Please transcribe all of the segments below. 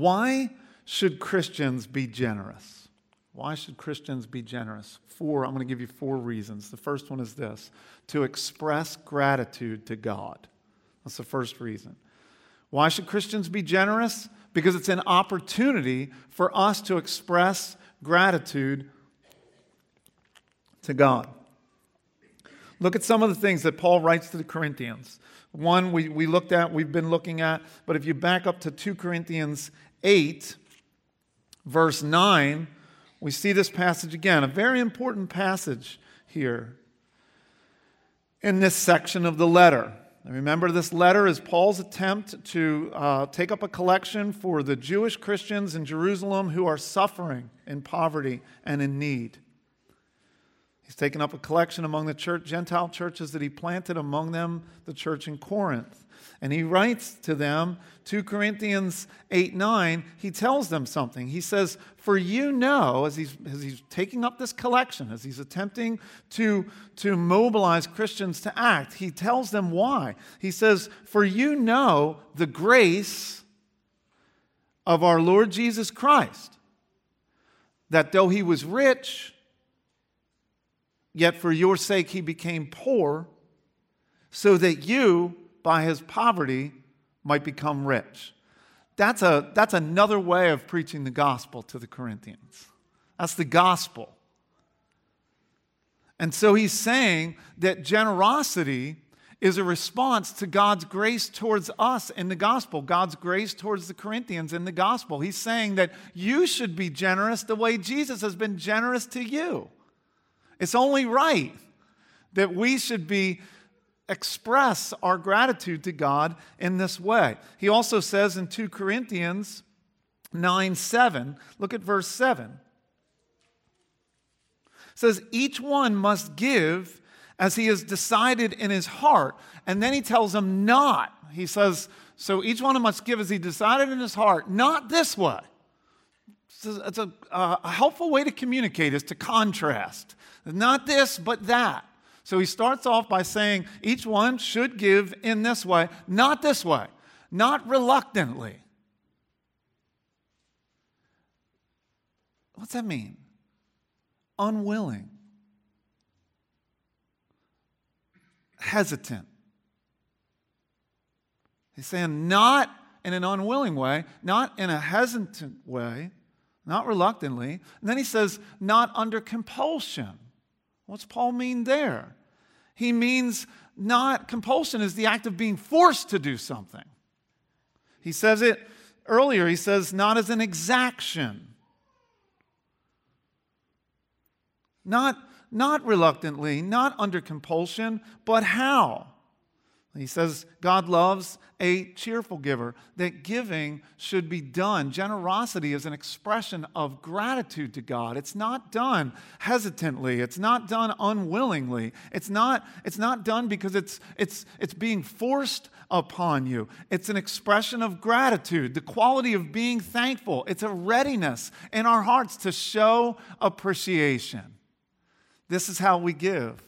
Why should Christians be generous? Why should Christians be generous? Four, I'm going to give you four reasons. The first one is this to express gratitude to God. That's the first reason. Why should Christians be generous? Because it's an opportunity for us to express gratitude to God. Look at some of the things that Paul writes to the Corinthians. One we, we looked at, we've been looking at, but if you back up to 2 Corinthians 8, verse 9, we see this passage again, a very important passage here in this section of the letter. Remember, this letter is Paul's attempt to uh, take up a collection for the Jewish Christians in Jerusalem who are suffering in poverty and in need. He's taken up a collection among the church, Gentile churches that he planted, among them the church in Corinth. And he writes to them, 2 Corinthians 8 9, he tells them something. He says, For you know, as he's, as he's taking up this collection, as he's attempting to, to mobilize Christians to act, he tells them why. He says, For you know the grace of our Lord Jesus Christ, that though he was rich, Yet for your sake he became poor, so that you, by his poverty, might become rich. That's, a, that's another way of preaching the gospel to the Corinthians. That's the gospel. And so he's saying that generosity is a response to God's grace towards us in the gospel, God's grace towards the Corinthians in the gospel. He's saying that you should be generous the way Jesus has been generous to you. It's only right that we should be express our gratitude to God in this way. He also says in 2 Corinthians 9 7, look at verse 7. It says, Each one must give as he has decided in his heart. And then he tells them not. He says, So each one must give as he decided in his heart, not this way. It's a, uh, a helpful way to communicate is to contrast. Not this, but that. So he starts off by saying each one should give in this way, not this way, not reluctantly. What's that mean? Unwilling, hesitant. He's saying not in an unwilling way, not in a hesitant way, not reluctantly. And then he says, not under compulsion. What's Paul mean there? He means not compulsion is the act of being forced to do something. He says it earlier, he says, not as an exaction. Not, not reluctantly, not under compulsion, but how? He says God loves a cheerful giver, that giving should be done. Generosity is an expression of gratitude to God. It's not done hesitantly, it's not done unwillingly, it's not, it's not done because it's, it's, it's being forced upon you. It's an expression of gratitude, the quality of being thankful. It's a readiness in our hearts to show appreciation. This is how we give.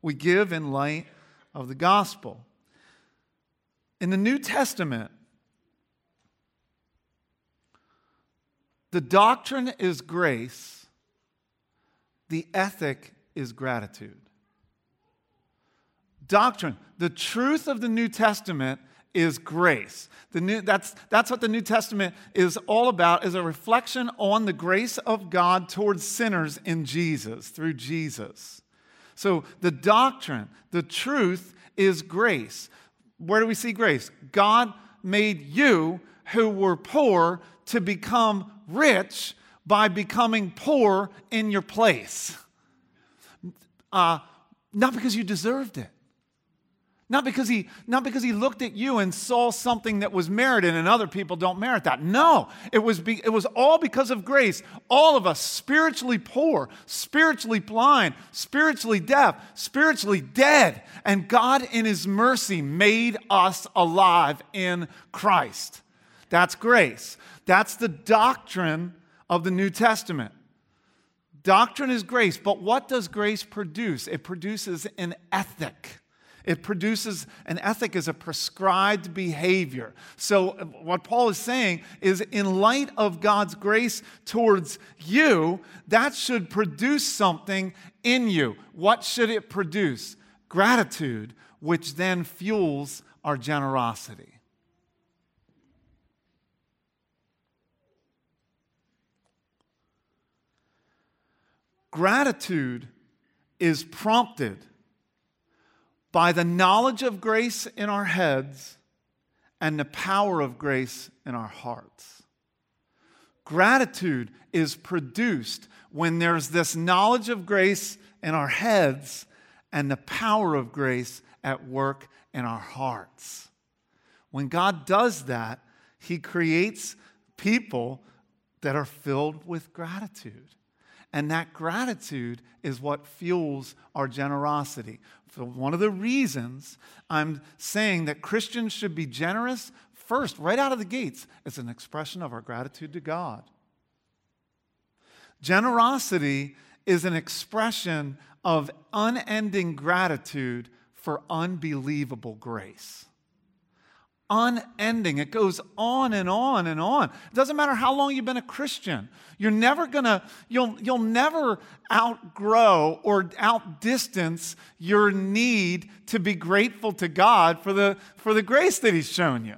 We give in light of the gospel. In the New Testament, the doctrine is grace, the ethic is gratitude. Doctrine, the truth of the New Testament is grace. The new, that's, that's what the New Testament is all about, is a reflection on the grace of God towards sinners in Jesus, through Jesus. So the doctrine, the truth is grace where do we see grace? God made you who were poor to become rich by becoming poor in your place. Uh, not because you deserved it. Not because, he, not because he looked at you and saw something that was merited and other people don't merit that. No, it was, be, it was all because of grace. All of us spiritually poor, spiritually blind, spiritually deaf, spiritually dead. And God, in his mercy, made us alive in Christ. That's grace. That's the doctrine of the New Testament. Doctrine is grace, but what does grace produce? It produces an ethic. It produces an ethic as a prescribed behavior. So, what Paul is saying is, in light of God's grace towards you, that should produce something in you. What should it produce? Gratitude, which then fuels our generosity. Gratitude is prompted by the knowledge of grace in our heads and the power of grace in our hearts. Gratitude is produced when there's this knowledge of grace in our heads and the power of grace at work in our hearts. When God does that, He creates people that are filled with gratitude. And that gratitude is what fuels our generosity. So, one of the reasons I'm saying that Christians should be generous, first, right out of the gates, is an expression of our gratitude to God. Generosity is an expression of unending gratitude for unbelievable grace unending. It goes on and on and on. It doesn't matter how long you've been a Christian. You're never gonna, you'll, you'll never outgrow or outdistance your need to be grateful to God for the, for the grace that He's shown you.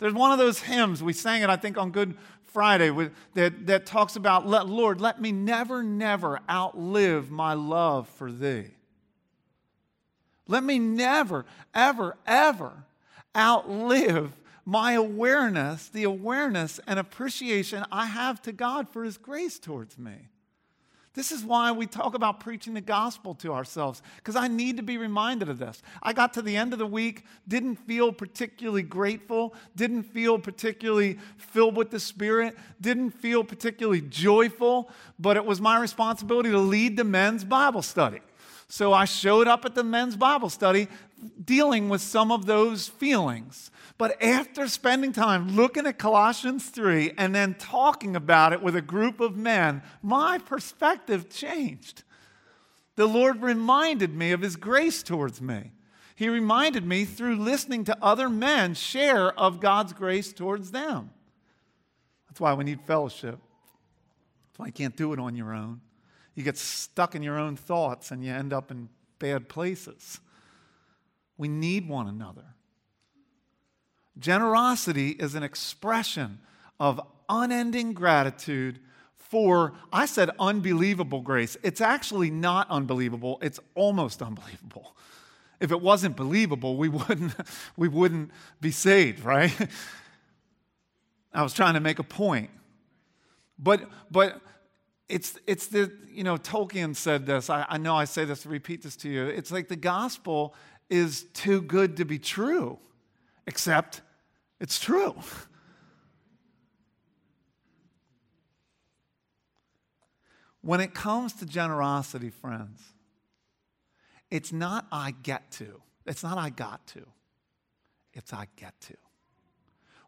There's one of those hymns, we sang it, I think, on Good Friday, with, that, that talks about, let, Lord, let me never, never outlive my love for Thee. Let me never, ever, ever outlive my awareness, the awareness and appreciation I have to God for His grace towards me. This is why we talk about preaching the gospel to ourselves, because I need to be reminded of this. I got to the end of the week, didn't feel particularly grateful, didn't feel particularly filled with the Spirit, didn't feel particularly joyful, but it was my responsibility to lead the men's Bible study. So I showed up at the men's Bible study dealing with some of those feelings. But after spending time looking at Colossians 3 and then talking about it with a group of men, my perspective changed. The Lord reminded me of His grace towards me. He reminded me through listening to other men share of God's grace towards them. That's why we need fellowship. That's why you can't do it on your own. You get stuck in your own thoughts and you end up in bad places. We need one another. Generosity is an expression of unending gratitude for, I said unbelievable grace. It's actually not unbelievable, it's almost unbelievable. If it wasn't believable, we wouldn't, we wouldn't be saved, right? I was trying to make a point. But, but it's, it's the, you know, Tolkien said this. I, I know I say this, repeat this to you. It's like the gospel is too good to be true, except it's true. When it comes to generosity, friends, it's not I get to. It's not I got to. It's I get to.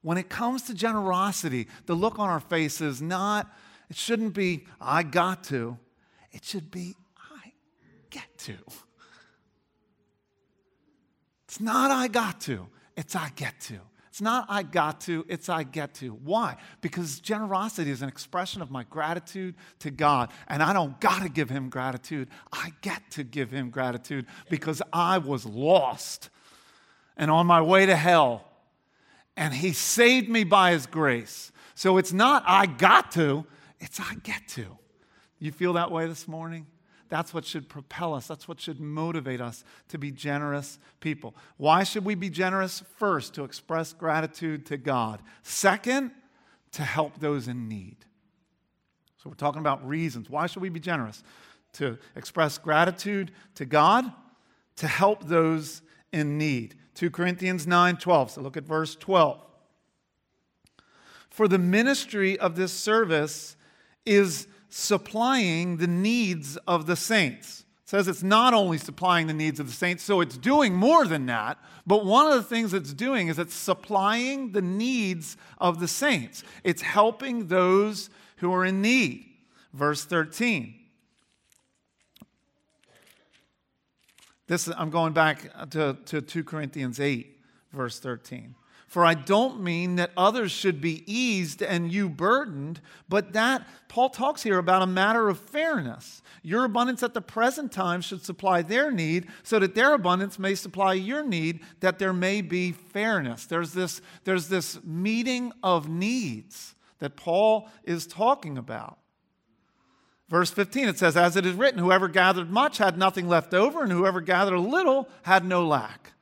When it comes to generosity, the look on our face is not it shouldn't be, I got to. It should be, I get to. It's not, I got to. It's, I get to. It's not, I got to. It's, I get to. Why? Because generosity is an expression of my gratitude to God. And I don't got to give Him gratitude. I get to give Him gratitude because I was lost and on my way to hell. And He saved me by His grace. So it's not, I got to. It's I get to. You feel that way this morning? That's what should propel us. That's what should motivate us to be generous people. Why should we be generous? First, to express gratitude to God. Second, to help those in need. So we're talking about reasons. Why should we be generous? To express gratitude to God, to help those in need. 2 Corinthians 9 12. So look at verse 12. For the ministry of this service is supplying the needs of the saints. It says it's not only supplying the needs of the saints, so it's doing more than that. But one of the things it's doing is it's supplying the needs of the saints. It's helping those who are in need. Verse 13. This I'm going back to, to 2 Corinthians 8, verse 13. For I don't mean that others should be eased and you burdened, but that Paul talks here about a matter of fairness. Your abundance at the present time should supply their need, so that their abundance may supply your need, that there may be fairness. There's this, there's this meeting of needs that Paul is talking about. Verse 15, it says, As it is written, whoever gathered much had nothing left over, and whoever gathered a little had no lack.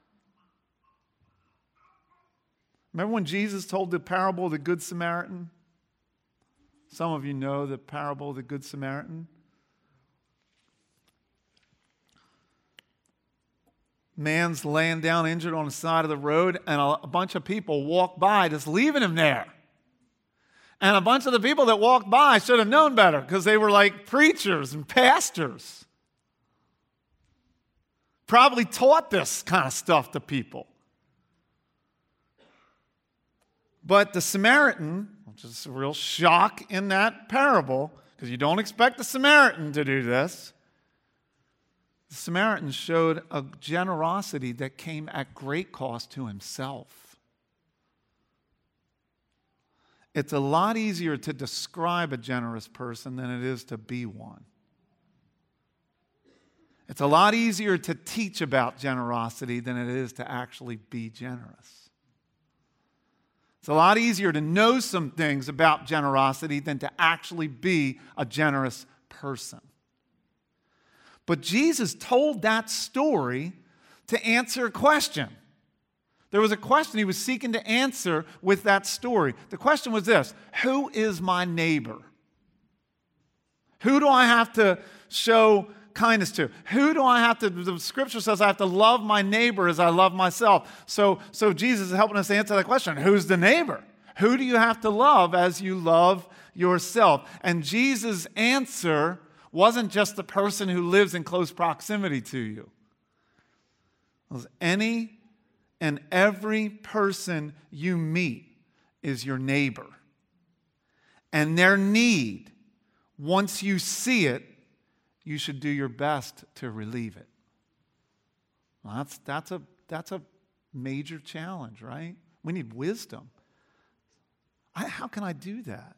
Remember when Jesus told the parable of the Good Samaritan? Some of you know the parable of the Good Samaritan. Man's laying down injured on the side of the road, and a, bunch of people walk by just leaving him there. And a bunch of the people that walked by should have known better because they were like preachers and pastors. Probably taught this kind of stuff to people. But the Samaritan, which is a real shock in that parable, because you don't expect the Samaritan to do this, the Samaritan showed a generosity that came at great cost to himself. It's a lot easier to describe a generous person than it is to be one. It's a lot easier to teach about generosity than it is to actually be generous. It's a lot easier to know some things about generosity than to actually be a generous person. But Jesus told that story to answer a question. There was a question he was seeking to answer with that story. The question was this Who is my neighbor? Who do I have to show kindness to? Who do I have to, the scripture says I have to love my neighbor as I love myself. So, so Jesus is helping us answer that question. Who's the neighbor? Who do you have to love as you love yourself? And Jesus' answer wasn't just the person who lives in close proximity to you. It was any and every person you meet is your neighbor. And their need, once you see it, you should do your best to relieve it. Well, that's, that's, a, that's a major challenge, right? We need wisdom. I, how can I do that?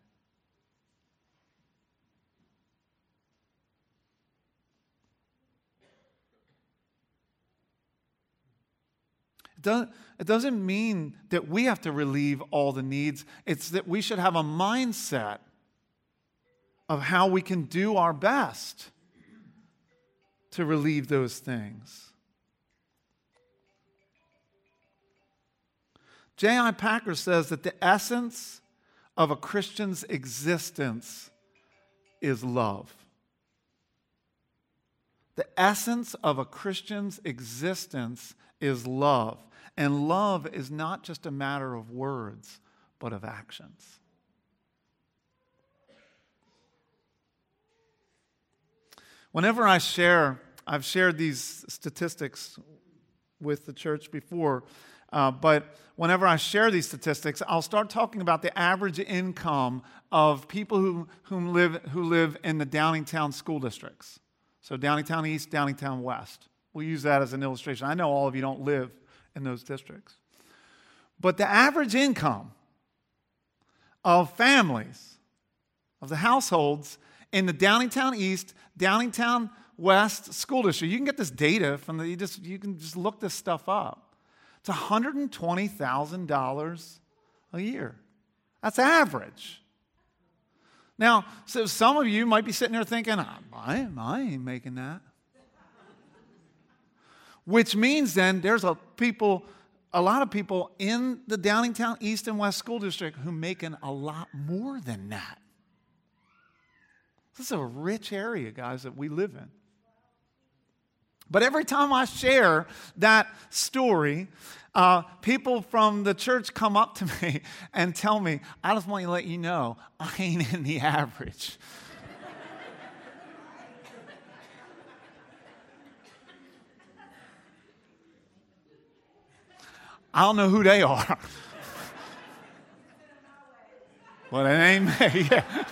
It doesn't mean that we have to relieve all the needs. It's that we should have a mindset of how we can do our best to relieve those things. J.I. Packer says that the essence of a Christian's existence is love. The essence of a Christian's existence is love. And love is not just a matter of words, but of actions. Whenever I share, I've shared these statistics with the church before, uh, but whenever I share these statistics, I'll start talking about the average income of people who, who, live, who live in the Downingtown school districts. So, Downingtown East, Downingtown West. We'll use that as an illustration. I know all of you don't live in those districts. But the average income of families, of the households in the Downingtown East, Downingtown West school district. You can get this data from the, you, just, you can just look this stuff up. It's $120,000 a year. That's average. Now, so some of you might be sitting there thinking, ah, I, I ain't making that. Which means then there's a people, a lot of people in the Downingtown East and West School District who making a lot more than that. This is a rich area, guys, that we live in. But every time I share that story, uh, people from the church come up to me and tell me, I just want to let you know, I ain't in the average. I don't know who they are. well, it ain't me. yeah.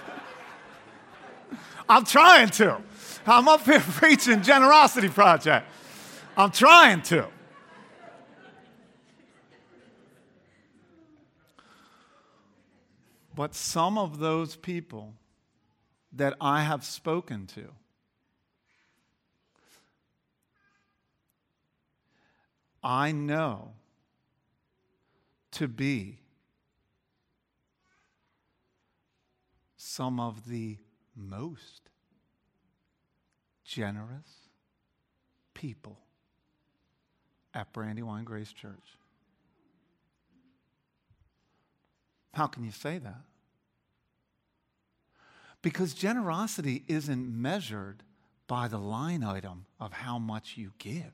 I'm trying to. I'm up here preaching Generosity Project. I'm trying to. But some of those people that I have spoken to, I know to be some of the most generous people at Brandywine Grace Church. How can you say that? Because generosity isn't measured by the line item of how much you give.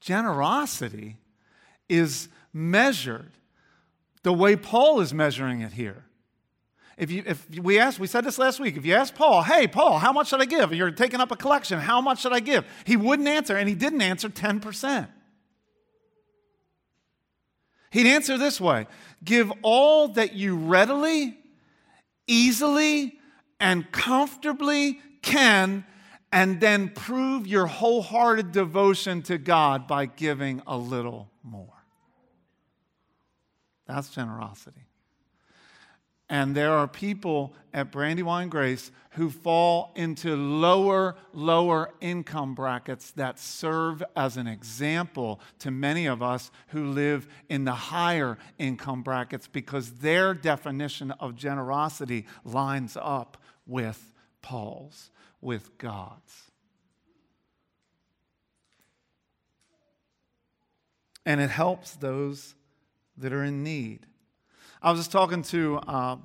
Generosity is measured the way Paul is measuring it here. If, you, if we ask, we said this last week, if you ask Paul, hey, Paul, how much should I give? You're taking up a collection, how much should I give? He wouldn't answer, and he didn't answer 10%. He'd answer this way Give all that you readily, easily, and comfortably can, and then prove your wholehearted devotion to God by giving a little more. That's generosity. And there are people at Brandywine Grace who fall into lower, lower income brackets that serve as an example to many of us who live in the higher income brackets because their definition of generosity lines up with Paul's, with God's. And it helps those that are in need. I was just talking to uh,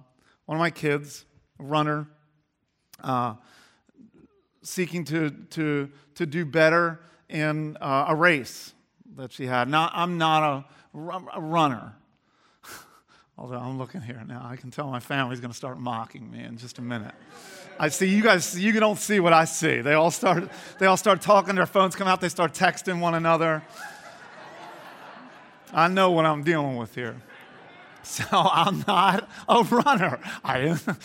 one of my kids, a runner, uh, seeking to, to, to do better in uh, a race that she had. Now, I'm not a, a runner. Although I'm looking here now, I can tell my family's going to start mocking me in just a minute. I see you guys, you don't see what I see. They all start, they all start talking, their phones come out, they start texting one another. I know what I'm dealing with here. So I'm not a runner. I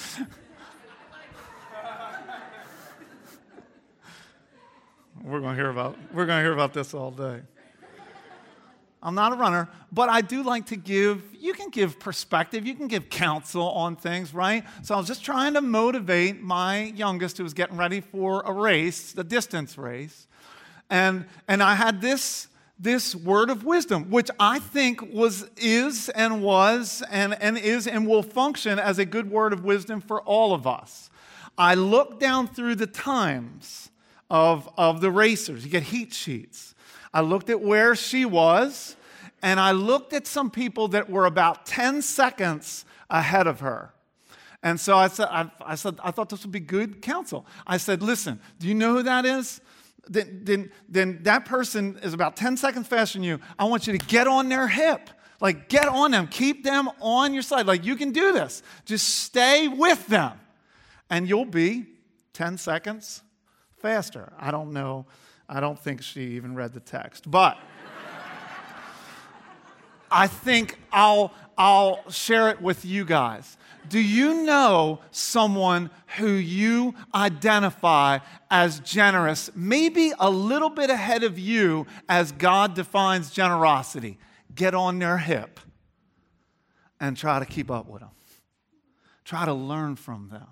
We're going to hear about we're going to hear about this all day. I'm not a runner, but I do like to give, you can give perspective, you can give counsel on things, right? So I was just trying to motivate my youngest who was getting ready for a race, the distance race. And, and I had this this word of wisdom, which I think was, is, and was, and, and is, and will function as a good word of wisdom for all of us. I look down through the times of, of the racers. You get heat sheets. I looked at where she was, and I looked at some people that were about 10 seconds ahead of her. And so I said, I, I, said, I thought this would be good counsel. I said, listen, do you know who that is? Then, then, then that person is about 10 seconds faster than you. I want you to get on their hip. Like, get on them. Keep them on your side. Like, you can do this. Just stay with them. And you'll be 10 seconds faster. I don't know. I don't think she even read the text. But I think I'll, I'll share it with you guys. Do you know someone who you identify as generous, maybe a little bit ahead of you as God defines generosity? Get on their hip and try to keep up with them. Try to learn from them.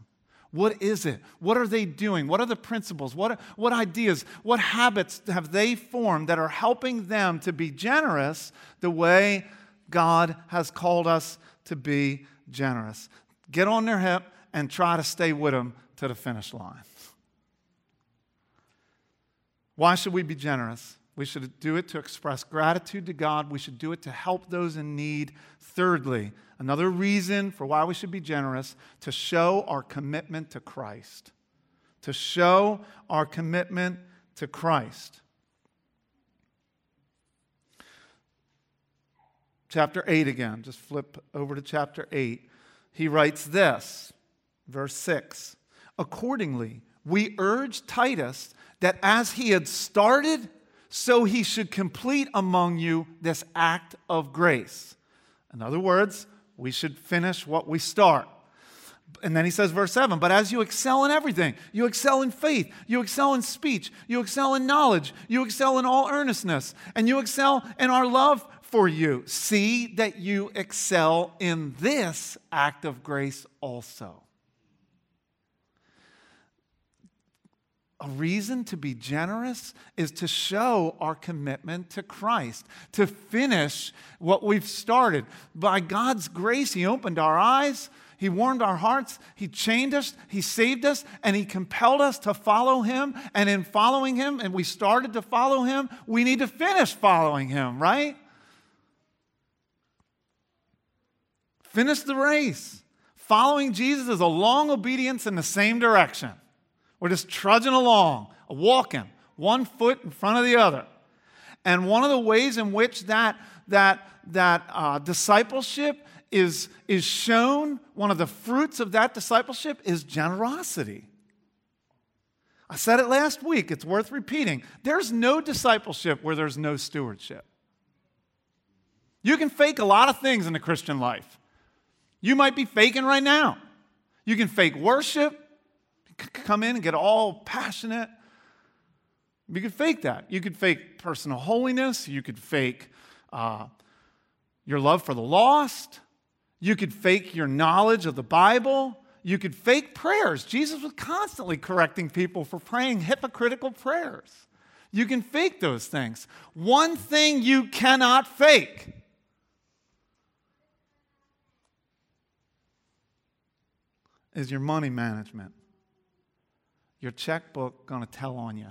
What is it? What are they doing? What are the principles? What, what ideas? What habits have they formed that are helping them to be generous the way God has called us to be generous? get on their hip and try to stay with them to the finish line. Why should we be generous? We should do it to express gratitude to God. We should do it to help those in need. Thirdly, another reason for why we should be generous to show our commitment to Christ. To show our commitment to Christ. Chapter 8 again. Just flip over to chapter 8 he writes this, verse 6 Accordingly, we urge Titus that as he had started, so he should complete among you this act of grace. In other words, we should finish what we start. And then he says, verse 7 But as you excel in everything, you excel in faith, you excel in speech, you excel in knowledge, you excel in all earnestness, and you excel in our love for you. See that you excel in this act of grace also. A reason to be generous is to show our commitment to Christ, to finish what we've started. By God's grace, He opened our eyes, He warmed our hearts, He changed us, He saved us, and He compelled us to follow Him. And in following Him, and we started to follow Him, we need to finish following Him, right? Finish the race. Following Jesus is a long obedience in the same direction. We're just trudging along, walking, one foot in front of the other. And one of the ways in which that, that, that uh, discipleship is, is shown, one of the fruits of that discipleship is generosity. I said it last week, it's worth repeating. There's no discipleship where there's no stewardship. You can fake a lot of things in the Christian life. You might be faking right now. You can fake worship, come in and get all passionate. You could fake that. You could fake personal holiness. You could fake uh, your love for the lost. You could fake your knowledge of the Bible. You could fake prayers. Jesus was constantly correcting people for praying hypocritical prayers. You can fake those things. One thing you cannot fake is your money management your checkbook going to tell on you.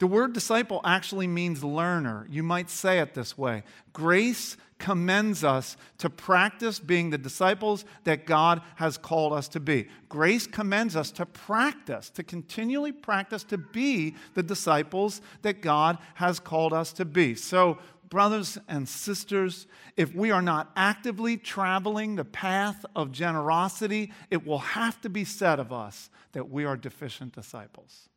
The word disciple actually means learner. You might say it this way Grace commends us to practice being the disciples that God has called us to be. Grace commends us to practice, to continually practice to be the disciples that God has called us to be. So, brothers and sisters, if we are not actively traveling the path of generosity, it will have to be said of us that we are deficient disciples.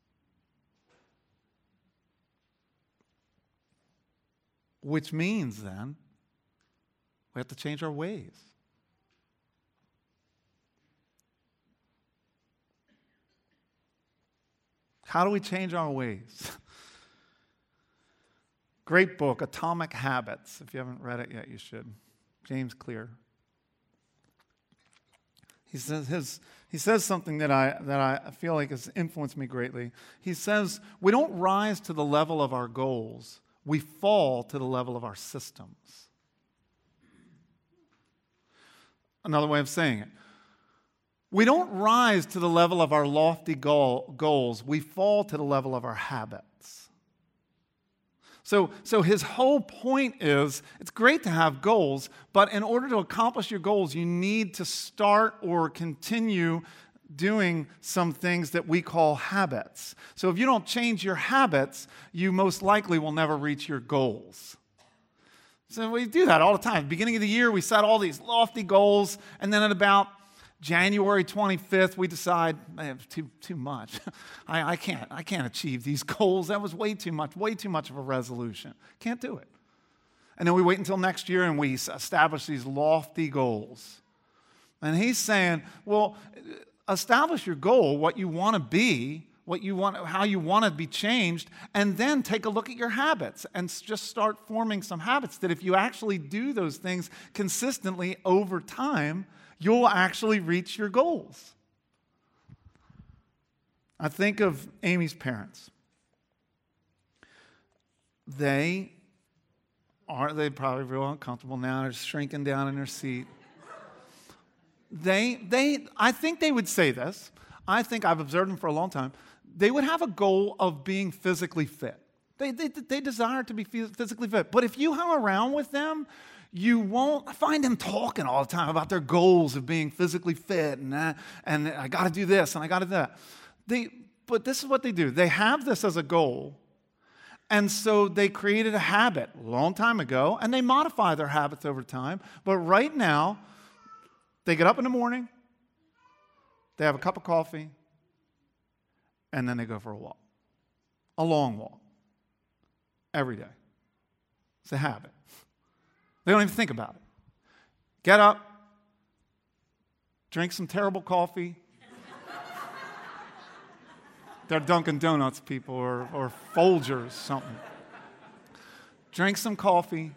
Which means then we have to change our ways. How do we change our ways? Great book, Atomic Habits. If you haven't read it yet, you should. James Clear. He says, his, he says something that I, that I feel like has influenced me greatly. He says, We don't rise to the level of our goals, we fall to the level of our systems. Another way of saying it. We don't rise to the level of our lofty goal, goals, we fall to the level of our habits. So, so his whole point is it's great to have goals, but in order to accomplish your goals, you need to start or continue doing some things that we call habits. So if you don't change your habits, you most likely will never reach your goals. So we do that all the time. Beginning of the year, we set all these lofty goals, and then at about January 25th, we decide, man, too, too much. I, I, can't, I can't achieve these goals. That was way too much, way too much of a resolution. Can't do it. And then we wait until next year and we establish these lofty goals. And he's saying, well, establish your goal, what you want to be, what you want, how you want to be changed, and then take a look at your habits and just start forming some habits that if you actually do those things consistently over time, you'll actually reach your goals. I think of Amy's parents. They are they probably real uncomfortable now, they're shrinking down in their seat. They they I think they would say this. I think I've observed them for a long time. They would have a goal of being physically fit. They, they, they desire to be physically fit. But if you hung around with them, you won't find them talking all the time about their goals of being physically fit and, uh, and I got to do this and I got to do that. They, but this is what they do they have this as a goal. And so they created a habit a long time ago and they modify their habits over time. But right now, they get up in the morning, they have a cup of coffee, and then they go for a walk. A long walk. Every day. It's a habit. They don't even think about it. Get up, drink some terrible coffee. They're Dunkin' Donuts people or, or Folgers, something. Drink some coffee,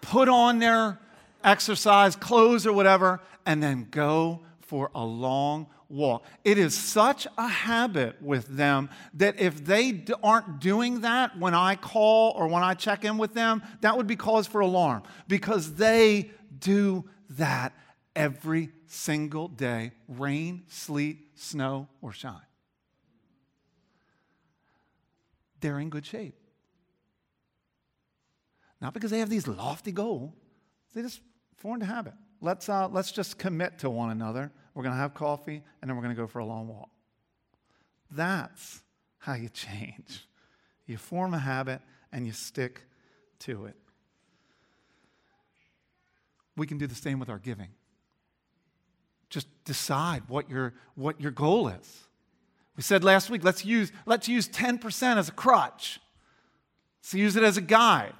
put on their exercise clothes or whatever, and then go for a long walk. It is such a habit with them that if they aren't doing that when I call or when I check in with them, that would be cause for alarm because they do that every single day rain, sleet, snow, or shine. They're in good shape. Not because they have these lofty goals, they just formed a habit. Let's, uh, let's just commit to one another. We're going to have coffee, and then we're going to go for a long walk. That's how you change. You form a habit and you stick to it. We can do the same with our giving. Just decide what your, what your goal is. We said last week, let's use, let's use 10% as a crutch. Let's use it as a guide.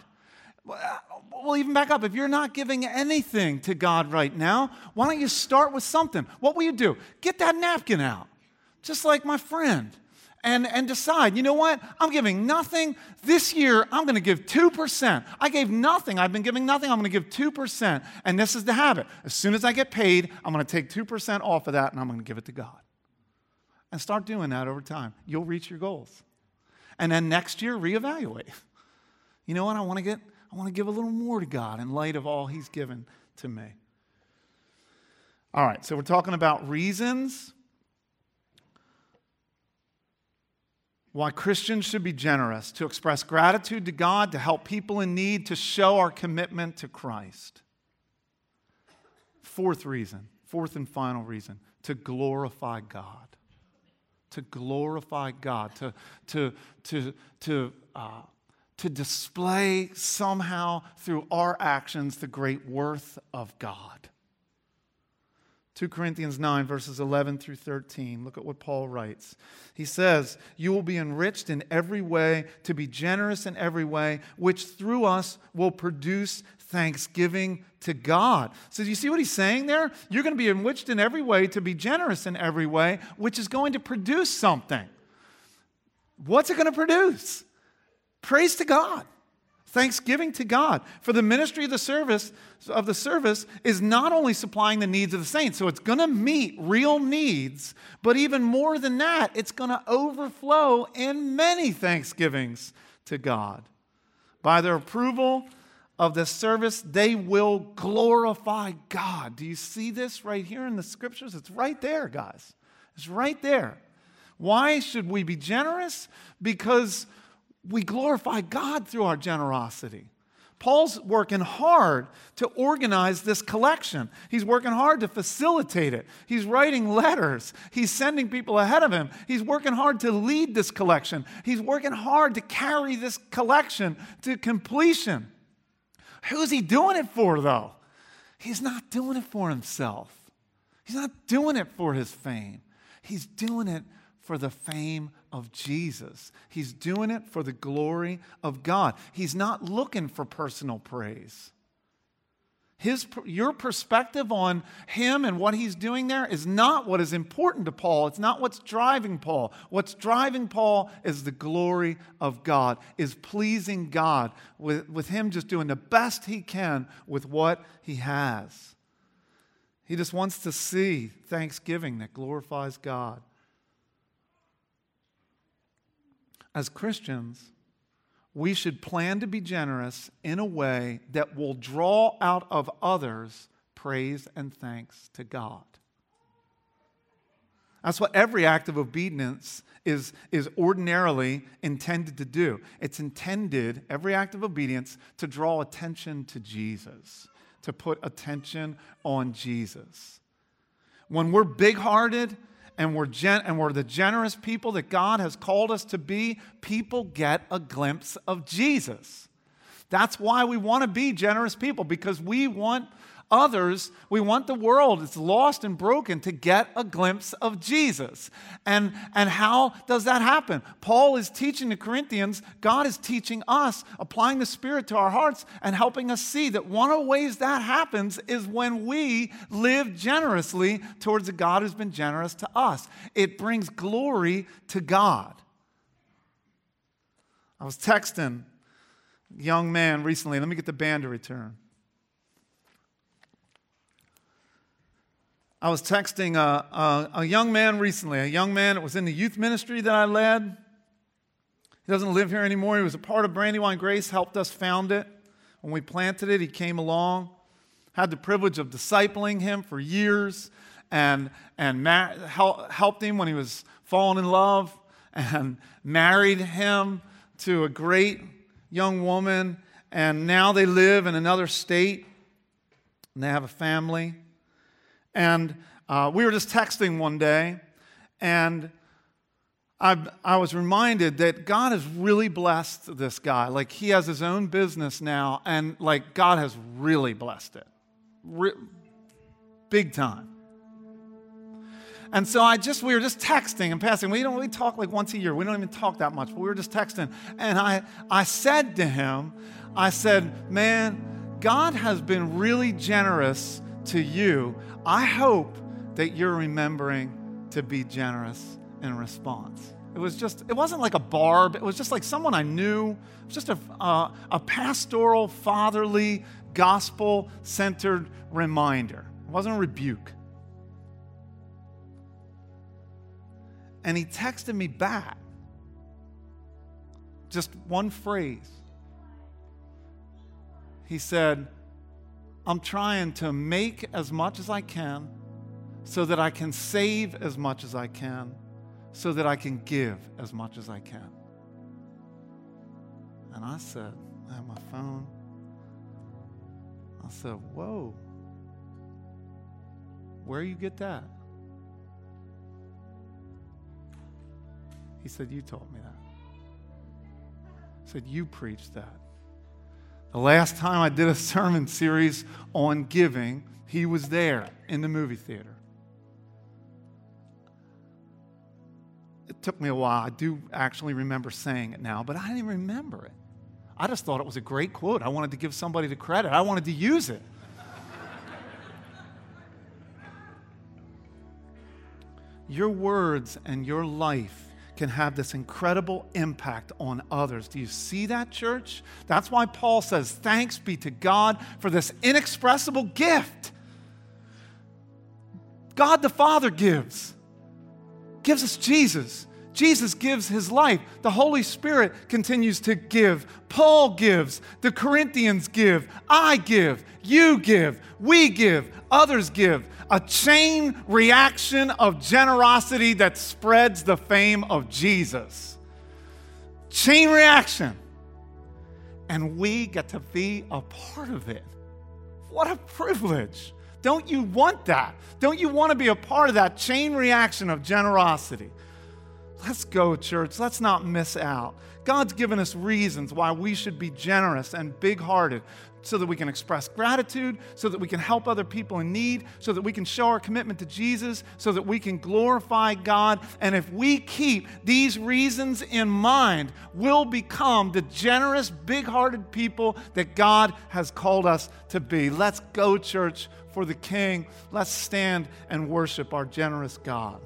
Uh, well, even back up. If you're not giving anything to God right now, why don't you start with something? What will you do? Get that napkin out, just like my friend, and, and decide, you know what? I'm giving nothing. This year, I'm going to give 2%. I gave nothing. I've been giving nothing. I'm going to give 2%. And this is the habit. As soon as I get paid, I'm going to take 2% off of that and I'm going to give it to God. And start doing that over time. You'll reach your goals. And then next year, reevaluate. You know what? I want to get I want to give a little more to God in light of all He's given to me. All right, so we're talking about reasons why Christians should be generous, to express gratitude to God, to help people in need, to show our commitment to Christ. Fourth reason, fourth and final reason, to glorify God. To glorify God, to, to, to, to uh, to display somehow through our actions the great worth of God. 2 Corinthians 9, verses 11 through 13. Look at what Paul writes. He says, You will be enriched in every way, to be generous in every way, which through us will produce thanksgiving to God. So, you see what he's saying there? You're going to be enriched in every way, to be generous in every way, which is going to produce something. What's it going to produce? Praise to God. Thanksgiving to God. For the ministry of the service of the service is not only supplying the needs of the saints, so it's going to meet real needs, but even more than that, it's going to overflow in many thanksgivings to God. By their approval of the service, they will glorify God. Do you see this right here in the scriptures? It's right there, guys. It's right there. Why should we be generous? Because we glorify God through our generosity. Paul's working hard to organize this collection. He's working hard to facilitate it. He's writing letters. He's sending people ahead of him. He's working hard to lead this collection. He's working hard to carry this collection to completion. Who's he doing it for, though? He's not doing it for himself, he's not doing it for his fame. He's doing it for the fame of Jesus. He's doing it for the glory of God. He's not looking for personal praise. His, your perspective on him and what he's doing there is not what is important to Paul. It's not what's driving Paul. What's driving Paul is the glory of God, is pleasing God, with, with him just doing the best he can with what he has. He just wants to see thanksgiving that glorifies God. As Christians, we should plan to be generous in a way that will draw out of others praise and thanks to God. That's what every act of obedience is, is ordinarily intended to do. It's intended, every act of obedience, to draw attention to Jesus, to put attention on Jesus. When we're big hearted, and we're, gen- and we're the generous people that God has called us to be, people get a glimpse of Jesus. That's why we want to be generous people, because we want others, we want the world that's lost and broken to get a glimpse of Jesus. And, and how does that happen? Paul is teaching the Corinthians, God is teaching us, applying the Spirit to our hearts and helping us see that one of the ways that happens is when we live generously towards a God who's been generous to us. It brings glory to God. I was texting a young man recently. Let me get the band to return. I was texting a, a, a, young man recently, a young man that was in the youth ministry that I led. He doesn't live here anymore. He was a part of Brandywine Grace, helped us found it. When we planted it, he came along. Had the privilege of discipling him for years and, and helped him when he was falling in love and married him to a great young woman. And now they live in another state and they have a family. And uh, we were just texting one day, and I, I was reminded that God has really blessed this guy. Like, he has his own business now, and like, God has really blessed it. Re- big time. And so I just, we were just texting and passing. We don't, we talk like once a year. We don't even talk that much, but we were just texting. And I, I said to him, I said, man, God has been really generous to you. I hope that you're remembering to be generous in response. It was just, it wasn't like a barb. It was just like someone I knew. It was just a, uh, a pastoral, fatherly, gospel centered reminder. It wasn't a rebuke. And he texted me back just one phrase. He said, I'm trying to make as much as I can so that I can save as much as I can, so that I can give as much as I can. And I said, I have my phone. I said, Whoa, where you get that? He said, You taught me that. I said, You preached that. The last time I did a sermon series on giving, he was there in the movie theater. It took me a while. I do actually remember saying it now, but I didn't remember it. I just thought it was a great quote. I wanted to give somebody the credit, I wanted to use it. your words and your life can have this incredible impact on others. Do you see that, church? That's why Paul says, Thanks be to God for this inexpressible gift. God the Father gives, gives us Jesus. Jesus gives his life. The Holy Spirit continues to give. Paul gives. The Corinthians give. I give. You give. We give. Others give a chain reaction of generosity that spreads the fame of Jesus. Chain reaction. And we get to be a part of it. What a privilege. Don't you want that? Don't you want to be a part of that chain reaction of generosity? Let's go, church. Let's not miss out. God's given us reasons why we should be generous and big hearted so that we can express gratitude, so that we can help other people in need, so that we can show our commitment to Jesus, so that we can glorify God. And if we keep these reasons in mind, we'll become the generous, big hearted people that God has called us to be. Let's go, church, for the King. Let's stand and worship our generous God.